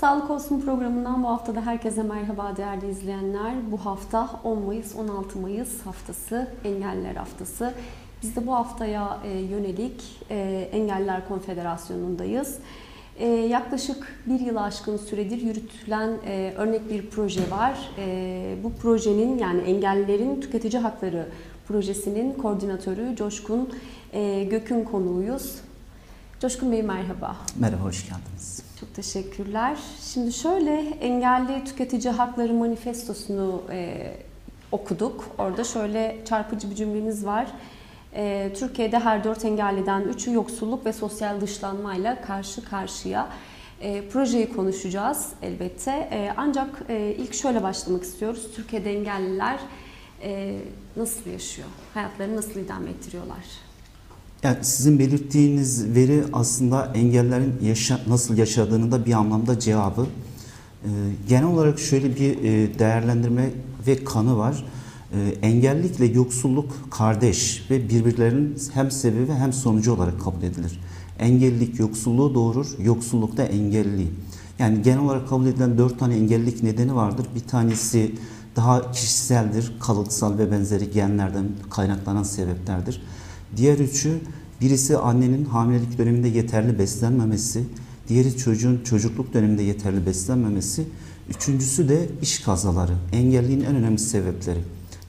Sağlık Olsun programından bu hafta da herkese merhaba değerli izleyenler. Bu hafta 10 Mayıs 16 Mayıs haftası, Engelliler Haftası. Biz de bu haftaya e, yönelik e, Engelliler Konfederasyonu'ndayız. E, yaklaşık bir yılı aşkın süredir yürütülen örnek bir proje var. Bu projenin yani engellilerin tüketici hakları projesinin koordinatörü Coşkun Gök'ün konuğuyuz. Coşkun Bey merhaba. Merhaba, hoş geldiniz. Çok teşekkürler. Şimdi şöyle engelli tüketici hakları manifestosunu e, okuduk. Orada şöyle çarpıcı bir cümleniz var. E, Türkiye'de her dört engelliden üçü yoksulluk ve sosyal dışlanmayla karşı karşıya. E, projeyi konuşacağız elbette. E, ancak e, ilk şöyle başlamak istiyoruz. Türkiye'de engelliler e, nasıl yaşıyor? Hayatlarını nasıl idame ettiriyorlar? Yani sizin belirttiğiniz veri aslında engellerin yaşa, nasıl yaşadığının da bir anlamda cevabı. Ee, genel olarak şöyle bir e, değerlendirme ve kanı var. Ee, engellikle yoksulluk kardeş ve birbirlerinin hem sebebi hem sonucu olarak kabul edilir. Engellilik yoksulluğu doğurur, yoksulluk da engelliliği. Yani genel olarak kabul edilen dört tane engellilik nedeni vardır. Bir tanesi daha kişiseldir, kalıtsal ve benzeri genlerden kaynaklanan sebeplerdir. Diğer üçü birisi annenin hamilelik döneminde yeterli beslenmemesi, diğeri çocuğun çocukluk döneminde yeterli beslenmemesi, üçüncüsü de iş kazaları, engelliğin en önemli sebepleri.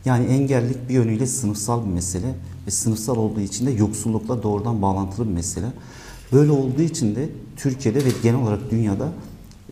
Yani engellik bir yönüyle sınıfsal bir mesele ve sınıfsal olduğu için de yoksullukla doğrudan bağlantılı bir mesele. Böyle olduğu için de Türkiye'de ve genel olarak dünyada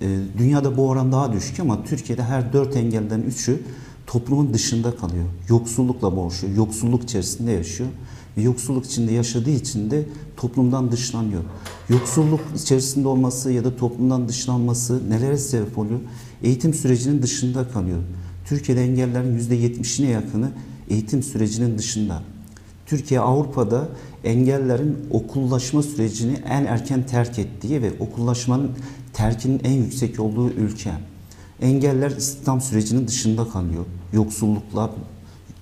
e, dünyada bu oran daha düşük ama Türkiye'de her dört engelden üçü toplumun dışında kalıyor. Yoksullukla boğuşuyor, yoksulluk içerisinde yaşıyor ve yoksulluk içinde yaşadığı için de toplumdan dışlanıyor. Yoksulluk içerisinde olması ya da toplumdan dışlanması nelere sebep oluyor? Eğitim sürecinin dışında kalıyor. Türkiye'de engellerin %70'ine yakını eğitim sürecinin dışında. Türkiye Avrupa'da engellerin okullaşma sürecini en erken terk ettiği ve okullaşmanın terkinin en yüksek olduğu ülke. Engeller istihdam sürecinin dışında kalıyor. Yoksullukla,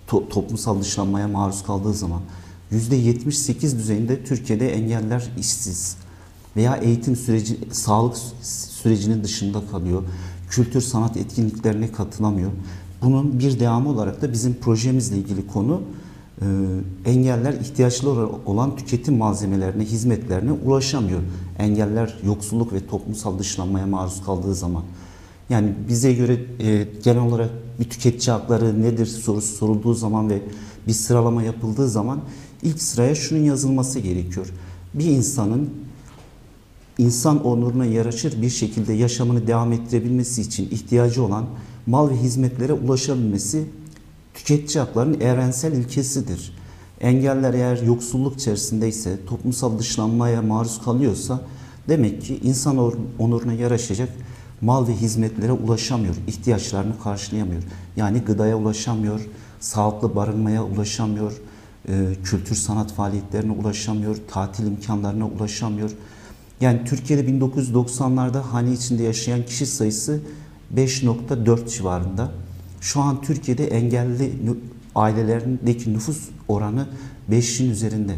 to toplumsal dışlanmaya maruz kaldığı zaman. %78 düzeyinde Türkiye'de engeller işsiz veya eğitim süreci, sağlık sürecinin dışında kalıyor. Kültür sanat etkinliklerine katılamıyor. Bunun bir devamı olarak da bizim projemizle ilgili konu e, engeller ihtiyaçları olan tüketim malzemelerine, hizmetlerine ulaşamıyor. Engeller yoksulluk ve toplumsal dışlanmaya maruz kaldığı zaman. Yani bize göre e, genel olarak bir tüketici hakları nedir sorusu sorulduğu zaman ve bir sıralama yapıldığı zaman ilk sıraya şunun yazılması gerekiyor. Bir insanın insan onuruna yaraşır bir şekilde yaşamını devam ettirebilmesi için ihtiyacı olan mal ve hizmetlere ulaşabilmesi tüketici haklarının evrensel ilkesidir. Engeller eğer yoksulluk içerisindeyse, toplumsal dışlanmaya maruz kalıyorsa demek ki insan onuruna yaraşacak mal ve hizmetlere ulaşamıyor, ihtiyaçlarını karşılayamıyor. Yani gıdaya ulaşamıyor, sağlıklı barınmaya ulaşamıyor, kültür sanat faaliyetlerine ulaşamıyor, tatil imkanlarına ulaşamıyor. Yani Türkiye'de 1990'larda hane içinde yaşayan kişi sayısı 5.4 civarında. Şu an Türkiye'de engelli ailelerindeki nüfus oranı 5'in üzerinde.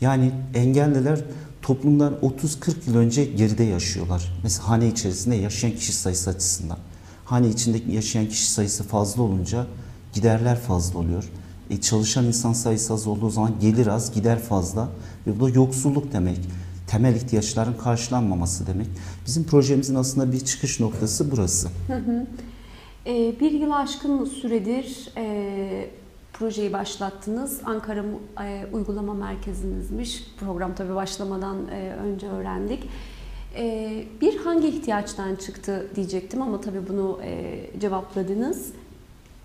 Yani engelliler toplumdan 30-40 yıl önce geride yaşıyorlar. Mesela hane içerisinde yaşayan kişi sayısı açısından. Hane içinde yaşayan kişi sayısı fazla olunca giderler fazla oluyor. E, çalışan insan sayısı az olduğu zaman gelir az, gider fazla. Ve bu da yoksulluk demek. Temel ihtiyaçların karşılanmaması demek. Bizim projemizin aslında bir çıkış noktası burası. E, bir yıl aşkın süredir e, projeyi başlattınız. Ankara e, Uygulama Merkezinizmiş. Program tabii başlamadan e, önce öğrendik. E, bir hangi ihtiyaçtan çıktı diyecektim ama tabii bunu e, cevapladınız.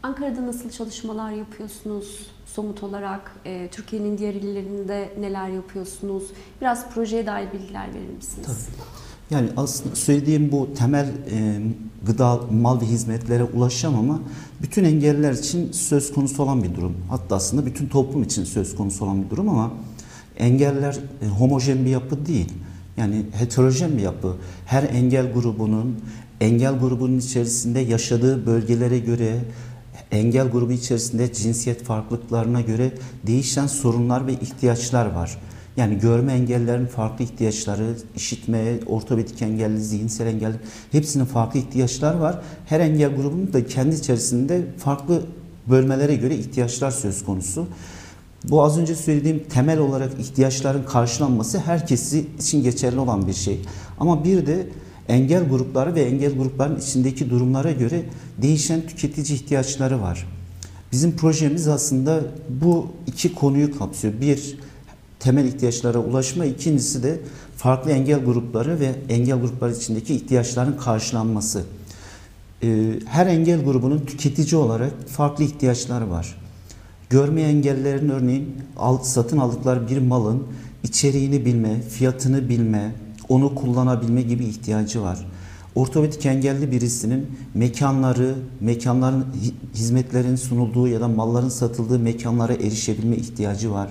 Ankara'da nasıl çalışmalar yapıyorsunuz somut olarak? E, Türkiye'nin diğer illerinde neler yapıyorsunuz? Biraz projeye dair bilgiler verir misiniz? Tabii. Yani aslında söylediğim bu temel e, gıda, mal ve hizmetlere ulaşamama bütün engelliler için söz konusu olan bir durum. Hatta aslında bütün toplum için söz konusu olan bir durum ama engeller e, homojen bir yapı değil. Yani heterojen bir yapı. Her engel grubunun engel grubunun içerisinde yaşadığı bölgelere göre engel grubu içerisinde cinsiyet farklılıklarına göre değişen sorunlar ve ihtiyaçlar var. Yani görme engellilerin farklı ihtiyaçları, işitme, ortopedik engelli, zihinsel engelli hepsinin farklı ihtiyaçlar var. Her engel grubunun da kendi içerisinde farklı bölmelere göre ihtiyaçlar söz konusu. Bu az önce söylediğim temel olarak ihtiyaçların karşılanması herkesi için geçerli olan bir şey. Ama bir de engel grupları ve engel grupların içindeki durumlara göre değişen tüketici ihtiyaçları var. Bizim projemiz aslında bu iki konuyu kapsıyor. Bir, temel ihtiyaçlara ulaşma. ikincisi de farklı engel grupları ve engel grupları içindeki ihtiyaçların karşılanması. Ee, Her engel grubunun tüketici olarak farklı ihtiyaçları var. Görme engellilerin örneğin satın aldıkları bir malın içeriğini bilme, fiyatını bilme, onu kullanabilme gibi ihtiyacı var. Ortopedik engelli birisinin mekanları, mekanların hi- hizmetlerin sunulduğu ya da malların satıldığı mekanlara erişebilme ihtiyacı var.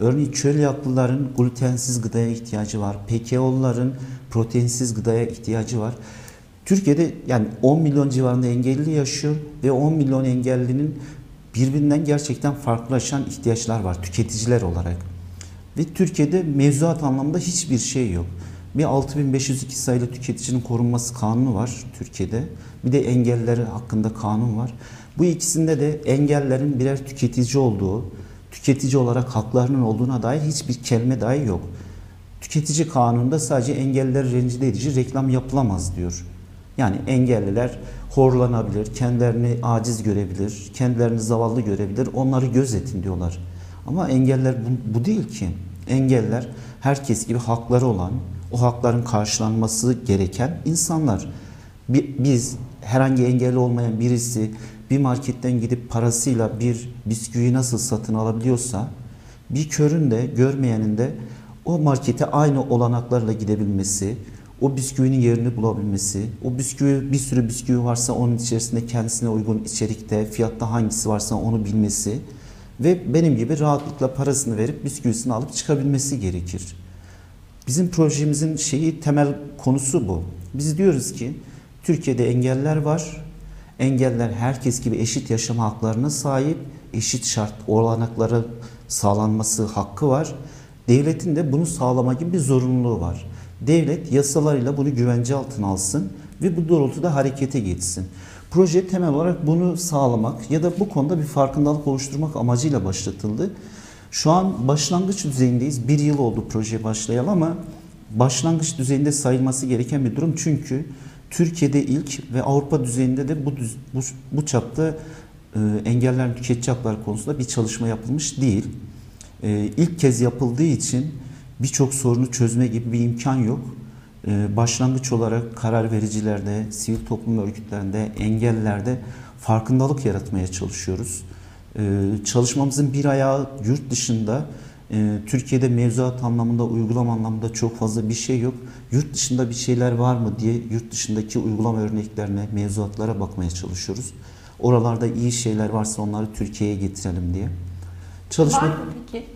Örneğin çöl yaklıların glutensiz gıdaya ihtiyacı var. PKO'luların proteinsiz gıdaya ihtiyacı var. Türkiye'de yani 10 milyon civarında engelli yaşıyor ve 10 milyon engellinin birbirinden gerçekten farklılaşan ihtiyaçlar var tüketiciler olarak. Ve Türkiye'de mevzuat anlamında hiçbir şey yok. Bir 6502 sayılı tüketicinin korunması kanunu var Türkiye'de. Bir de engellileri hakkında kanun var. Bu ikisinde de engellerin birer tüketici olduğu, tüketici olarak haklarının olduğuna dair hiçbir kelime dahi yok. Tüketici kanununda sadece engelliler rencide edici reklam yapılamaz diyor. Yani engelliler horlanabilir, kendilerini aciz görebilir, kendilerini zavallı görebilir, onları gözetin diyorlar. Ama engeller bu, bu değil ki. Engeller herkes gibi hakları olan, o hakların karşılanması gereken insanlar. Bi- Biz herhangi engelli olmayan birisi bir marketten gidip parasıyla bir bisküvi nasıl satın alabiliyorsa bir körün de görmeyenin de o markete aynı olanaklarla gidebilmesi, o bisküvinin yerini bulabilmesi, o bisküvi bir sürü bisküvi varsa onun içerisinde kendisine uygun içerikte, fiyatta hangisi varsa onu bilmesi ve benim gibi rahatlıkla parasını verip bisküvisini alıp çıkabilmesi gerekir. Bizim projemizin şeyi temel konusu bu. Biz diyoruz ki Türkiye'de engeller var. Engeller herkes gibi eşit yaşama haklarına sahip, eşit şart olanaklara sağlanması hakkı var. Devletin de bunu sağlama gibi bir zorunluluğu var. Devlet yasalarıyla bunu güvence altına alsın ve bu doğrultuda harekete geçsin. Proje temel olarak bunu sağlamak ya da bu konuda bir farkındalık oluşturmak amacıyla başlatıldı. Şu an başlangıç düzeyindeyiz. Bir yıl oldu proje başlayalı ama başlangıç düzeyinde sayılması gereken bir durum. Çünkü Türkiye'de ilk ve Avrupa düzeyinde de bu, düz- bu, bu çapta e, engellerin tüketici hakları konusunda bir çalışma yapılmış değil. E, ilk kez yapıldığı için birçok sorunu çözme gibi bir imkan yok. E, başlangıç olarak karar vericilerde, sivil toplum örgütlerinde, engellilerde farkındalık yaratmaya çalışıyoruz. Ee, Çalışmamızın bir ayağı yurt dışında. Ee, Türkiye'de mevzuat anlamında, uygulama anlamında çok fazla bir şey yok. Yurt dışında bir şeyler var mı diye yurt dışındaki uygulama örneklerine, mevzuatlara bakmaya çalışıyoruz. Oralarda iyi şeyler varsa onları Türkiye'ye getirelim diye. Çalışma Var mı peki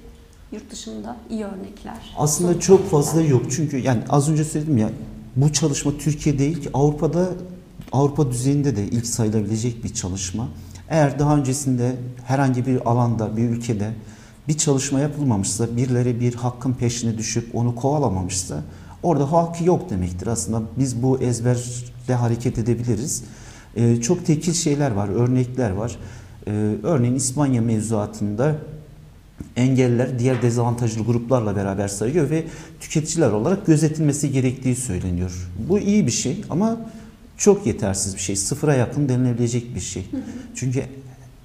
yurt dışında iyi örnekler? aslında Somut çok örnekler. fazla yok. Çünkü yani az önce söyledim ya bu çalışma Türkiye değil ki Avrupa'da Avrupa düzeyinde de ilk sayılabilecek bir çalışma. Eğer daha öncesinde herhangi bir alanda, bir ülkede bir çalışma yapılmamışsa, birileri bir hakkın peşine düşüp onu kovalamamışsa orada hakkı yok demektir. Aslında biz bu ezberle hareket edebiliriz. Ee, çok tekil şeyler var, örnekler var. Ee, örneğin İspanya mevzuatında engelliler diğer dezavantajlı gruplarla beraber sayıyor ve tüketiciler olarak gözetilmesi gerektiği söyleniyor. Bu iyi bir şey ama çok yetersiz bir şey. Sıfıra yakın denilebilecek bir şey. Çünkü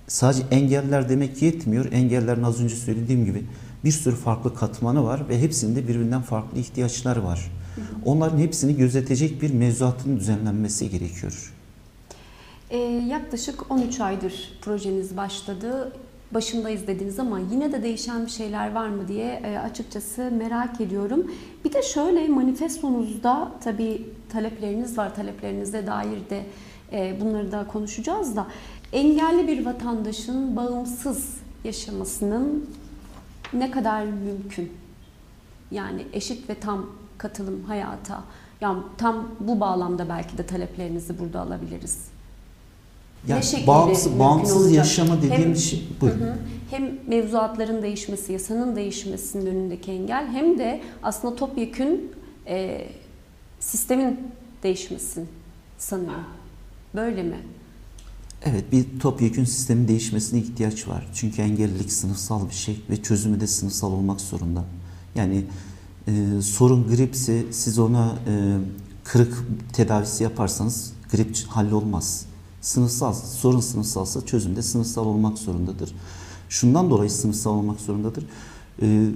sadece engeller demek yetmiyor. Engellerin az önce söylediğim gibi bir sürü farklı katmanı var ve hepsinde birbirinden farklı ihtiyaçlar var. Onların hepsini gözetecek bir mevzuatın düzenlenmesi gerekiyor. Ee, yaklaşık 13 aydır projeniz başladı. Başındayız dediniz ama yine de değişen bir şeyler var mı diye e, açıkçası merak ediyorum. Bir de şöyle manifestonuzda tabii talepleriniz var. Taleplerinize dair de e, bunları da konuşacağız da engelli bir vatandaşın bağımsız yaşamasının ne kadar mümkün? Yani eşit ve tam katılım hayata. Yani tam bu bağlamda belki de taleplerinizi burada alabiliriz. Yani ne şekilde bağımsız, bağımsız olacak? yaşama dediğim Hem- şey Hı buyurun. hı. Hem mevzuatların değişmesi, yasanın değişmesinin önündeki engel hem de aslında topyekün e, sistemin değişmesini sanıyorum. Böyle mi? Evet bir topyekün sistemin değişmesine ihtiyaç var. Çünkü engellilik sınıfsal bir şey ve çözümü de sınıfsal olmak zorunda. Yani e, sorun gripse siz ona e, kırık tedavisi yaparsanız grip hallolmaz. Sınıfsal, sorun sınıfsalsa çözüm de sınıfsal olmak zorundadır. Şundan dolayı sınıfsal olmak zorundadır. E,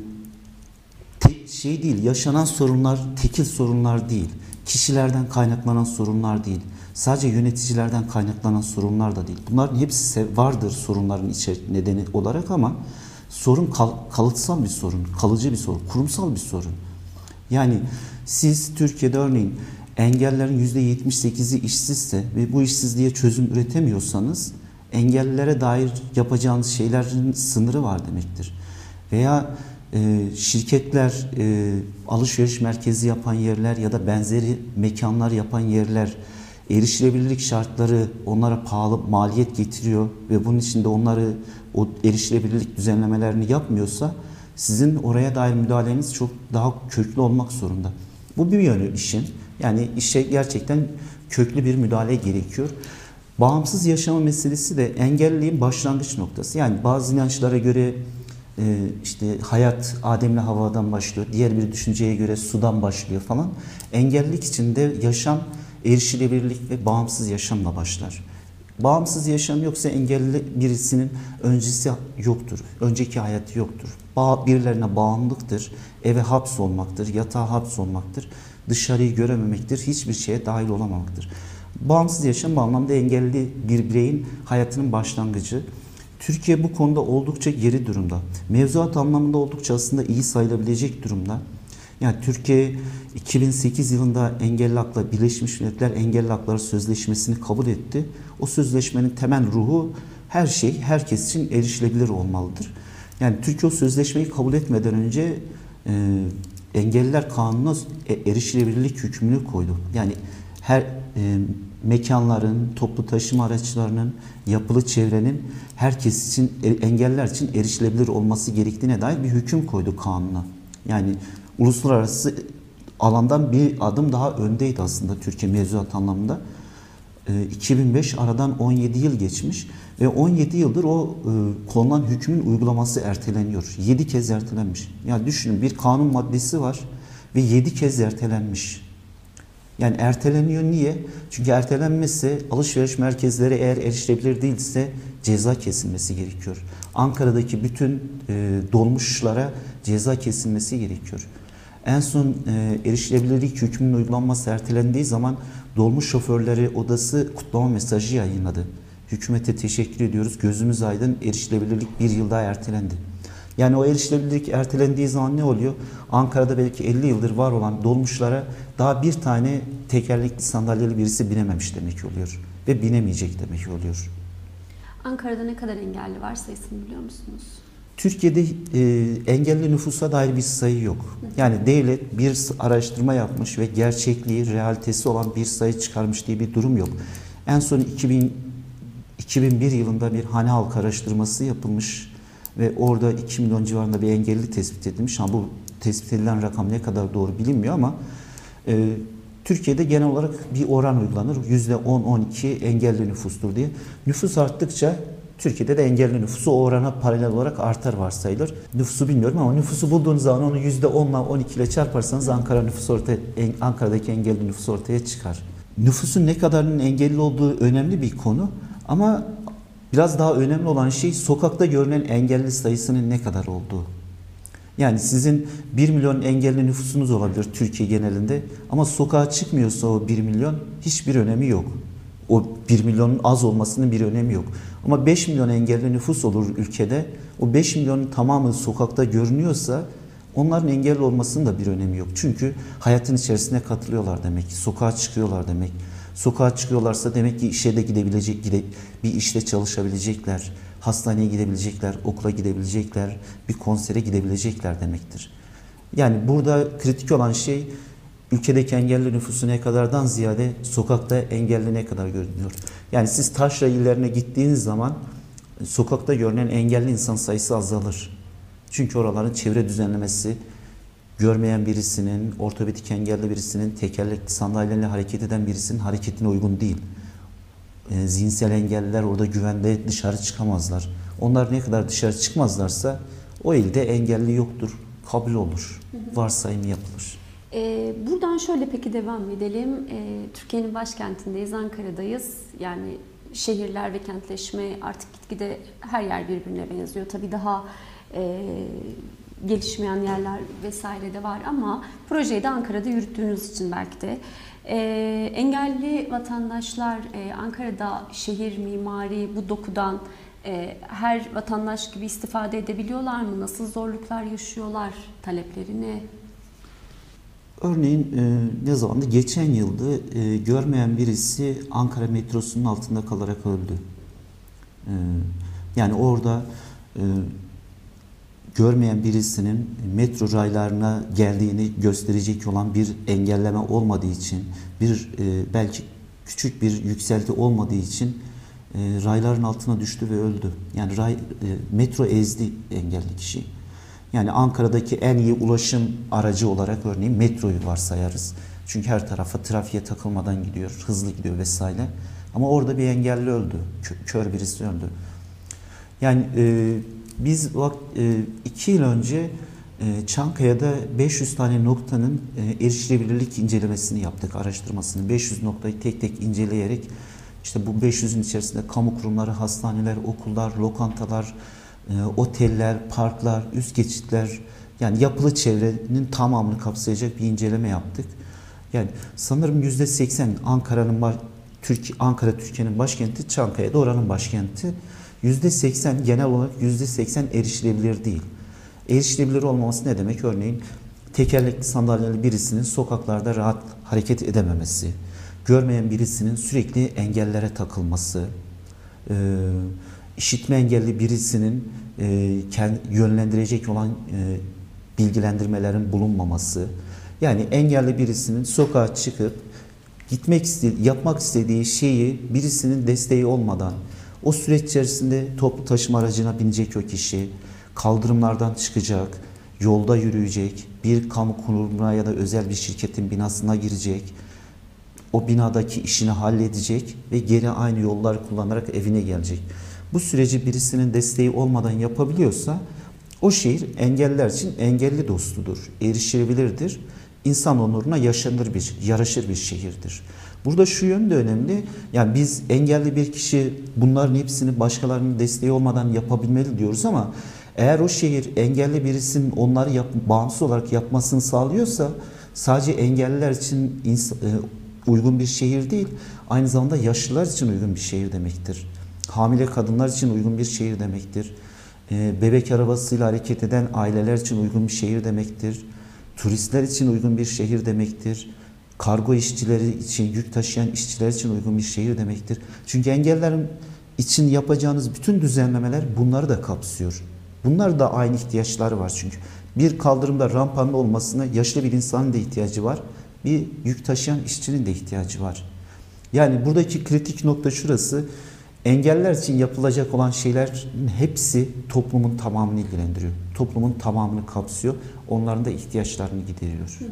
tek şey değil, yaşanan sorunlar tekil sorunlar değil. Kişilerden kaynaklanan sorunlar değil. Sadece yöneticilerden kaynaklanan sorunlar da değil. Bunların hepsi vardır sorunların içerik nedeni olarak ama sorun kal- kalıtsal bir sorun, kalıcı bir sorun, kurumsal bir sorun. Yani siz Türkiye'de örneğin engellerin %78'i işsizse ve bu işsizliğe çözüm üretemiyorsanız engellilere dair yapacağınız şeylerin sınırı var demektir. Veya e, şirketler, e, alışveriş merkezi yapan yerler ya da benzeri mekanlar yapan yerler erişilebilirlik şartları onlara pahalı maliyet getiriyor ve bunun için de onları o erişilebilirlik düzenlemelerini yapmıyorsa sizin oraya dair müdahaleniz çok daha köklü olmak zorunda. Bu bir yönü işin. Yani işe gerçekten köklü bir müdahale gerekiyor. Bağımsız yaşama meselesi de engelliliğin başlangıç noktası. Yani bazı inançlara göre e, işte hayat Adem'le Havva'dan başlıyor. Diğer bir düşünceye göre sudan başlıyor falan. Engellilik içinde yaşam erişilebilirlik ve bağımsız yaşamla başlar. Bağımsız yaşam yoksa engelli birisinin öncesi yoktur. Önceki hayatı yoktur. Bağ, birilerine bağımlılıktır. Eve hapsolmaktır. Yatağa hapsolmaktır. Dışarıyı görememektir. Hiçbir şeye dahil olamamaktır. Bağımsız yaşam bu anlamda engelli bir bireyin hayatının başlangıcı. Türkiye bu konuda oldukça geri durumda. Mevzuat anlamında oldukça aslında iyi sayılabilecek durumda. Yani Türkiye 2008 yılında Engelli Haklar, Birleşmiş Milletler Engelli Hakları Sözleşmesi'ni kabul etti. O sözleşmenin temel ruhu her şey herkes için erişilebilir olmalıdır. Yani Türkiye o sözleşmeyi kabul etmeden önce e, Engelliler Kanunu'na e- erişilebilirlik hükmünü koydu. Yani her e, mekanların, toplu taşıma araçlarının, yapılı çevrenin herkes için, e- engelliler için erişilebilir olması gerektiğine dair bir hüküm koydu kanuna. Yani uluslararası alandan bir adım daha öndeydi aslında Türkiye mevzuat anlamında. E, 2005 aradan 17 yıl geçmiş ve 17 yıldır o e, konulan hükmün uygulaması erteleniyor. 7 kez ertelenmiş. Yani düşünün bir kanun maddesi var ve 7 kez ertelenmiş. Yani erteleniyor niye? Çünkü ertelenmezse alışveriş merkezleri eğer erişilebilir değilse ceza kesilmesi gerekiyor. Ankara'daki bütün e, dolmuşlara ceza kesilmesi gerekiyor. En son e, erişilebilirlik hükmünün uygulanması ertelendiği zaman dolmuş şoförleri odası kutlama mesajı yayınladı. Hükümete teşekkür ediyoruz. Gözümüz aydın erişilebilirlik bir yıl daha ertelendi. Yani o erişilebilirlik ertelendiği zaman ne oluyor? Ankara'da belki 50 yıldır var olan dolmuşlara daha bir tane tekerlekli sandalyeli birisi binememiş demek oluyor. Ve binemeyecek demek oluyor. Ankara'da ne kadar engelli var sayısını biliyor musunuz? Türkiye'de e, engelli nüfusa dair bir sayı yok. Yani devlet bir araştırma yapmış ve gerçekliği, realitesi olan bir sayı çıkarmış diye bir durum yok. En son 2000, 2001 yılında bir hane halk araştırması yapılmış ve orada 2 milyon civarında bir engelli tespit edilmiş. Ama bu tespit edilen rakam ne kadar doğru bilinmiyor ama e, Türkiye'de genel olarak bir oran uygulanır. %10-12 engelli nüfustur diye. Nüfus arttıkça Türkiye'de de engelli nüfusu o orana paralel olarak artar varsayılır. Nüfusu bilmiyorum ama nüfusu bulduğunuz zaman onu %10 ile 12 ile çarparsanız Ankara nüfusu ortaya, Ankara'daki engelli nüfus ortaya çıkar. Nüfusun ne kadarının engelli olduğu önemli bir konu ama biraz daha önemli olan şey sokakta görünen engelli sayısının ne kadar olduğu. Yani sizin 1 milyon engelli nüfusunuz olabilir Türkiye genelinde ama sokağa çıkmıyorsa o 1 milyon hiçbir önemi yok. O 1 milyonun az olmasının bir önemi yok. Ama 5 milyon engelli nüfus olur ülkede. O 5 milyonun tamamı sokakta görünüyorsa onların engelli olmasının da bir önemi yok. Çünkü hayatın içerisine katılıyorlar demek. Sokağa çıkıyorlar demek. Sokağa çıkıyorlarsa demek ki işe de gidebilecek, gide, bir işte çalışabilecekler, hastaneye gidebilecekler, okula gidebilecekler, bir konsere gidebilecekler demektir. Yani burada kritik olan şey ülkedeki engelli nüfusu ne kadardan ziyade sokakta engelli ne kadar görünüyor. Yani siz taşra illerine gittiğiniz zaman sokakta görünen engelli insan sayısı azalır. Çünkü oraların çevre düzenlemesi görmeyen birisinin, ortopedik engelli birisinin, tekerlekli sandalyeyle hareket eden birisinin hareketine uygun değil. E, zihinsel engelliler orada güvende dışarı çıkamazlar. Onlar ne kadar dışarı çıkmazlarsa o ilde engelli yoktur, kabul olur, varsayım yapılır. Ee, buradan şöyle peki devam edelim. Ee, Türkiye'nin başkentindeyiz, Ankara'dayız. Yani şehirler ve kentleşme artık gitgide her yer birbirine benziyor. Tabii daha e, gelişmeyen yerler vesaire de var ama projeyi de Ankara'da yürüttüğünüz için belki de. E, engelli vatandaşlar e, Ankara'da şehir mimari bu dokudan e, her vatandaş gibi istifade edebiliyorlar mı? Nasıl zorluklar yaşıyorlar? Talepleri ne? Örneğin e, ne zamandı? Geçen yılda e, görmeyen birisi Ankara metrosunun altında kalarak öldü. E, yani orada e, görmeyen birisinin metro raylarına geldiğini gösterecek olan bir engelleme olmadığı için, bir belki küçük bir yükselti olmadığı için rayların altına düştü ve öldü. Yani ray, metro ezdi engelli kişi. Yani Ankara'daki en iyi ulaşım aracı olarak örneğin metroyu varsayarız. Çünkü her tarafa trafiğe takılmadan gidiyor, hızlı gidiyor vesaire. Ama orada bir engelli öldü, kör birisi öldü. Yani e, biz vak, e, iki yıl önce e, Çankaya'da 500 tane noktanın e, erişilebilirlik incelemesini yaptık, araştırmasını. 500 noktayı tek tek inceleyerek işte bu 500'ün içerisinde kamu kurumları, hastaneler, okullar, lokantalar, e, oteller, parklar, üst geçitler yani yapılı çevrenin tamamını kapsayacak bir inceleme yaptık. Yani sanırım yüzde 80 Ankara'nın Türkiye Ankara Türkiye'nin başkenti, Çankaya'da oranın başkenti. Yüzde 80 genel olarak yüzde 80 erişilebilir değil. Erişilebilir olmaması ne demek? Örneğin tekerlekli sandalyeli birisinin sokaklarda rahat hareket edememesi, görmeyen birisinin sürekli engellere takılması, e, işitme engelli birisinin e, kendi, yönlendirecek olan e, bilgilendirmelerin bulunmaması, yani engelli birisinin sokağa çıkıp gitmek istediği, yapmak istediği şeyi birisinin desteği olmadan o süreç içerisinde toplu taşıma aracına binecek o kişi, kaldırımlardan çıkacak, yolda yürüyecek, bir kamu kurumuna ya da özel bir şirketin binasına girecek, o binadaki işini halledecek ve geri aynı yolları kullanarak evine gelecek. Bu süreci birisinin desteği olmadan yapabiliyorsa o şehir engelliler için engelli dostudur, erişilebilirdir. İnsan onuruna yaşanır bir, yaraşır bir şehirdir. Burada şu yön de önemli. Yani biz engelli bir kişi bunların hepsini başkalarının desteği olmadan yapabilmeli diyoruz ama eğer o şehir engelli birisinin onları yap, bağımsız olarak yapmasını sağlıyorsa sadece engelliler için e, uygun bir şehir değil, aynı zamanda yaşlılar için uygun bir şehir demektir. Hamile kadınlar için uygun bir şehir demektir. E, bebek arabasıyla hareket eden aileler için uygun bir şehir demektir. Turistler için uygun bir şehir demektir kargo işçileri için, yük taşıyan işçiler için uygun bir şehir demektir. Çünkü engellerin için yapacağınız bütün düzenlemeler bunları da kapsıyor. Bunlar da aynı ihtiyaçları var çünkü. Bir kaldırımda rampanın olmasına yaşlı bir insanın da ihtiyacı var. Bir yük taşıyan işçinin de ihtiyacı var. Yani buradaki kritik nokta şurası. Engeller için yapılacak olan şeylerin hepsi toplumun tamamını ilgilendiriyor. Toplumun tamamını kapsıyor. Onların da ihtiyaçlarını gideriyor. Hı hı.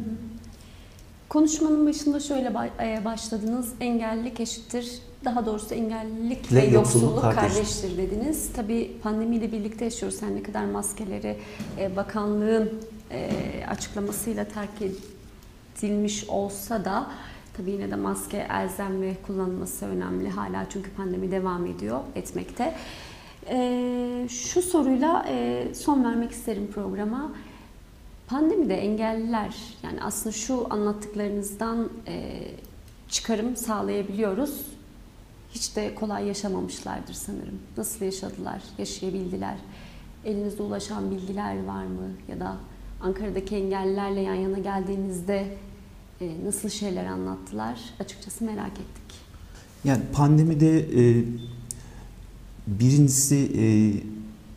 Konuşmanın başında şöyle e, başladınız. Engellilik eşittir. Daha doğrusu engellilik ve, ve yoksulluk kardeştir. kardeştir dediniz. Tabii pandemiyle birlikte yaşıyoruz. Her ne kadar maskeleri e, bakanlığın e, açıklamasıyla terk edilmiş olsa da tabii yine de maske elzem ve kullanılması önemli hala çünkü pandemi devam ediyor etmekte. Şu soruyla son vermek isterim programa. Pandemide engelliler yani aslında şu anlattıklarınızdan e, çıkarım sağlayabiliyoruz. Hiç de kolay yaşamamışlardır sanırım. Nasıl yaşadılar, yaşayabildiler? Elinizde ulaşan bilgiler var mı? Ya da Ankara'daki engellilerle yan yana geldiğinizde e, nasıl şeyler anlattılar? Açıkçası merak ettik. Yani pandemide e, birincisi e,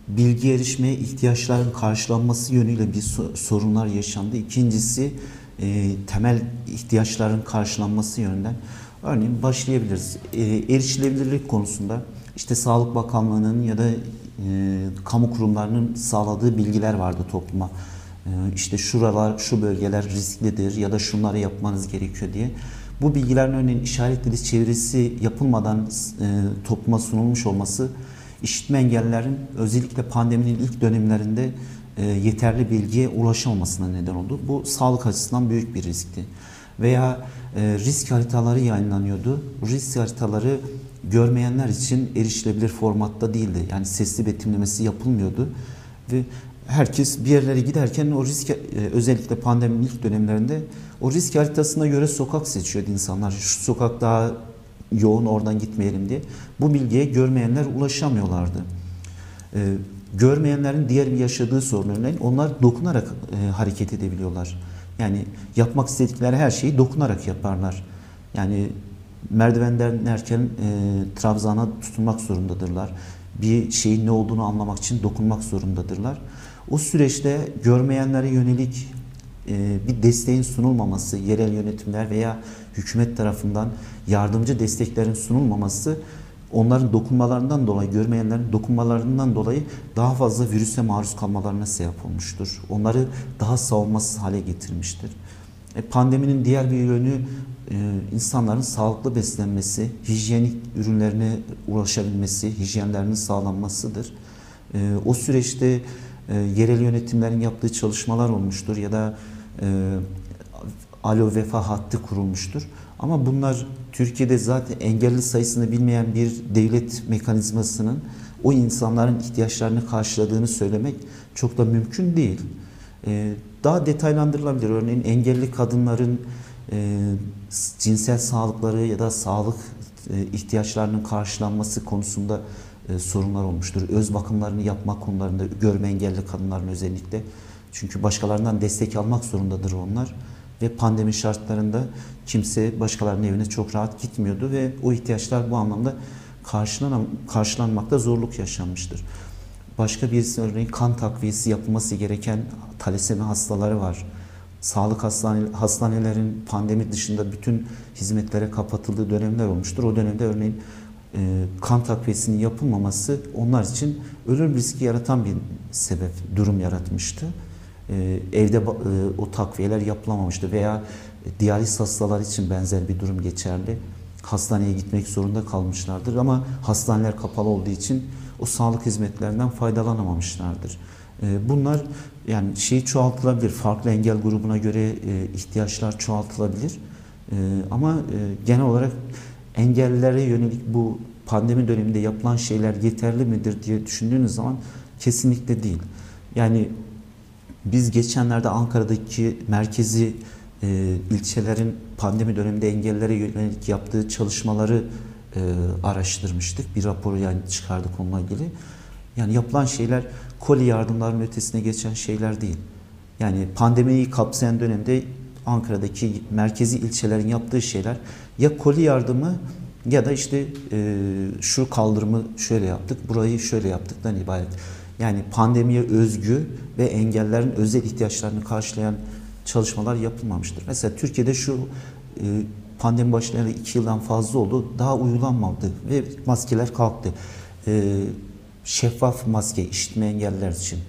bilgi erişmeye ihtiyaçların karşılanması yönüyle bir sorunlar yaşandı. İkincisi e, temel ihtiyaçların karşılanması yönünden örneğin başlayabiliriz. E, erişilebilirlik konusunda işte Sağlık Bakanlığı'nın ya da e, kamu kurumlarının sağladığı bilgiler vardı topluma. E, işte şuralar, şu bölgeler risklidir ya da şunları yapmanız gerekiyor diye. Bu bilgilerin örneğin işaretli çevirisi yapılmadan e, topluma sunulmuş olması işitme engellilerin özellikle pandeminin ilk dönemlerinde e, yeterli bilgiye ulaşamamasına neden oldu. Bu sağlık açısından büyük bir riskti. Veya e, risk haritaları yayınlanıyordu. Risk haritaları görmeyenler için erişilebilir formatta değildi. Yani sesli betimlemesi yapılmıyordu ve herkes bir yerlere giderken o risk e, özellikle pandeminin ilk dönemlerinde o risk haritasına göre sokak seçiyordu insanlar. Şu sokak daha yoğun oradan gitmeyelim diye. Bu bilgiye görmeyenler ulaşamıyorlardı. Ee, görmeyenlerin diğer bir yaşadığı sorun örneğin onlar dokunarak e, hareket edebiliyorlar. Yani yapmak istedikleri her şeyi dokunarak yaparlar. Yani merdivenden inerken e, trabzana tutunmak zorundadırlar. Bir şeyin ne olduğunu anlamak için dokunmak zorundadırlar. O süreçte görmeyenlere yönelik e, bir desteğin sunulmaması, yerel yönetimler veya hükümet tarafından yardımcı desteklerin sunulmaması onların dokunmalarından dolayı, görmeyenlerin dokunmalarından dolayı daha fazla virüse maruz kalmalarına sebep olmuştur. Onları daha savunmasız hale getirmiştir. E, pandeminin diğer bir yönü e, insanların sağlıklı beslenmesi, hijyenik ürünlerine ulaşabilmesi, hijyenlerinin sağlanmasıdır. E, o süreçte e, yerel yönetimlerin yaptığı çalışmalar olmuştur ya da e, alo vefa hattı kurulmuştur. Ama bunlar Türkiye'de zaten engelli sayısını bilmeyen bir devlet mekanizmasının o insanların ihtiyaçlarını karşıladığını söylemek çok da mümkün değil. Ee, daha detaylandırılabilir. Örneğin engelli kadınların e, cinsel sağlıkları ya da sağlık e, ihtiyaçlarının karşılanması konusunda e, sorunlar olmuştur. Öz bakımlarını yapmak konularında görme engelli kadınların özellikle. Çünkü başkalarından destek almak zorundadır onlar ve pandemi şartlarında kimse başkalarının evine çok rahat gitmiyordu ve o ihtiyaçlar bu anlamda karşılan, karşılanmakta zorluk yaşanmıştır. Başka birisi örneğin kan takviyesi yapılması gereken talasemi hastaları var. Sağlık hastane, hastanelerin pandemi dışında bütün hizmetlere kapatıldığı dönemler olmuştur. O dönemde örneğin kan takviyesinin yapılmaması onlar için ölüm riski yaratan bir sebep, durum yaratmıştı. E, evde e, o takviyeler yapılamamıştı veya diyaliz hastalar için benzer bir durum geçerli. Hastaneye gitmek zorunda kalmışlardır ama hastaneler kapalı olduğu için o sağlık hizmetlerinden faydalanamamışlardır. E, bunlar yani şey çoğaltılabilir. Farklı engel grubuna göre ihtiyaçlar çoğaltılabilir. Ama genel olarak engellilere yönelik bu pandemi döneminde yapılan şeyler yeterli midir diye düşündüğünüz zaman kesinlikle değil. Yani biz geçenlerde Ankara'daki merkezi e, ilçelerin pandemi döneminde engellilere yönelik yaptığı çalışmaları e, araştırmıştık. Bir raporu yani çıkardık onunla ilgili. Yani yapılan şeyler koli yardımlarının ötesine geçen şeyler değil. Yani pandemiyi kapsayan dönemde Ankara'daki merkezi ilçelerin yaptığı şeyler ya koli yardımı ya da işte e, şu kaldırımı şöyle yaptık, burayı şöyle yaptıktan ibaret. Yani pandemiye özgü ve engellerin özel ihtiyaçlarını karşılayan çalışmalar yapılmamıştır. Mesela Türkiye'de şu e, pandemi başlayalı iki yıldan fazla oldu. Daha uygulanmadı ve maskeler kalktı. E, şeffaf maske işitme engelliler için.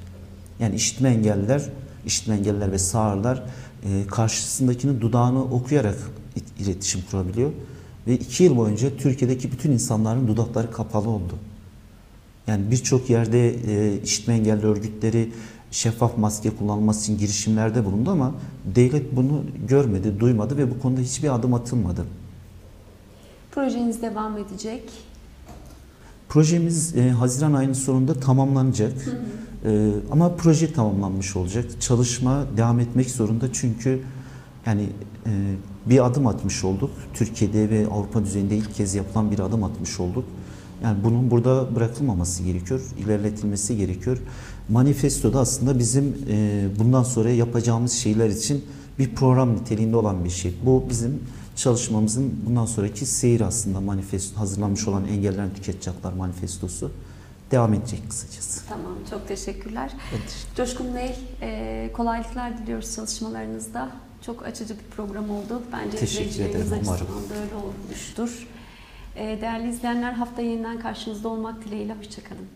Yani işitme engelliler, işitme engelliler ve sağırlar e, karşısındakinin dudağını okuyarak iletişim kurabiliyor. Ve iki yıl boyunca Türkiye'deki bütün insanların dudakları kapalı oldu. Yani birçok yerde e, işitme engelli örgütleri şeffaf maske kullanılması için girişimlerde bulundu ama devlet bunu görmedi, duymadı ve bu konuda hiçbir adım atılmadı. Projeniz devam edecek. Projemiz e, Haziran ayının sonunda tamamlanacak. Hı hı. E, ama proje tamamlanmış olacak. Çalışma devam etmek zorunda çünkü yani e, bir adım atmış olduk. Türkiye'de ve Avrupa düzeyinde ilk kez yapılan bir adım atmış olduk. Yani bunun burada bırakılmaması gerekiyor, ilerletilmesi gerekiyor. Manifestoda aslında bizim e, bundan sonra yapacağımız şeyler için bir program niteliğinde olan bir şey. Bu bizim çalışmamızın bundan sonraki seyir aslında manifesto hazırlanmış olan engellerini tüketecekler manifestosu devam edecek kısacası. Tamam, çok teşekkürler. Evet. Coşkun Bey, e, kolaylıklar diliyoruz çalışmalarınızda. Çok açıcı bir program oldu. Bence Teşekkür ederim, umarım. açısından da öyle olmuştur. Ee, Değerli izleyenler hafta yeniden karşınızda olmak dileğiyle. Hoşçakalın.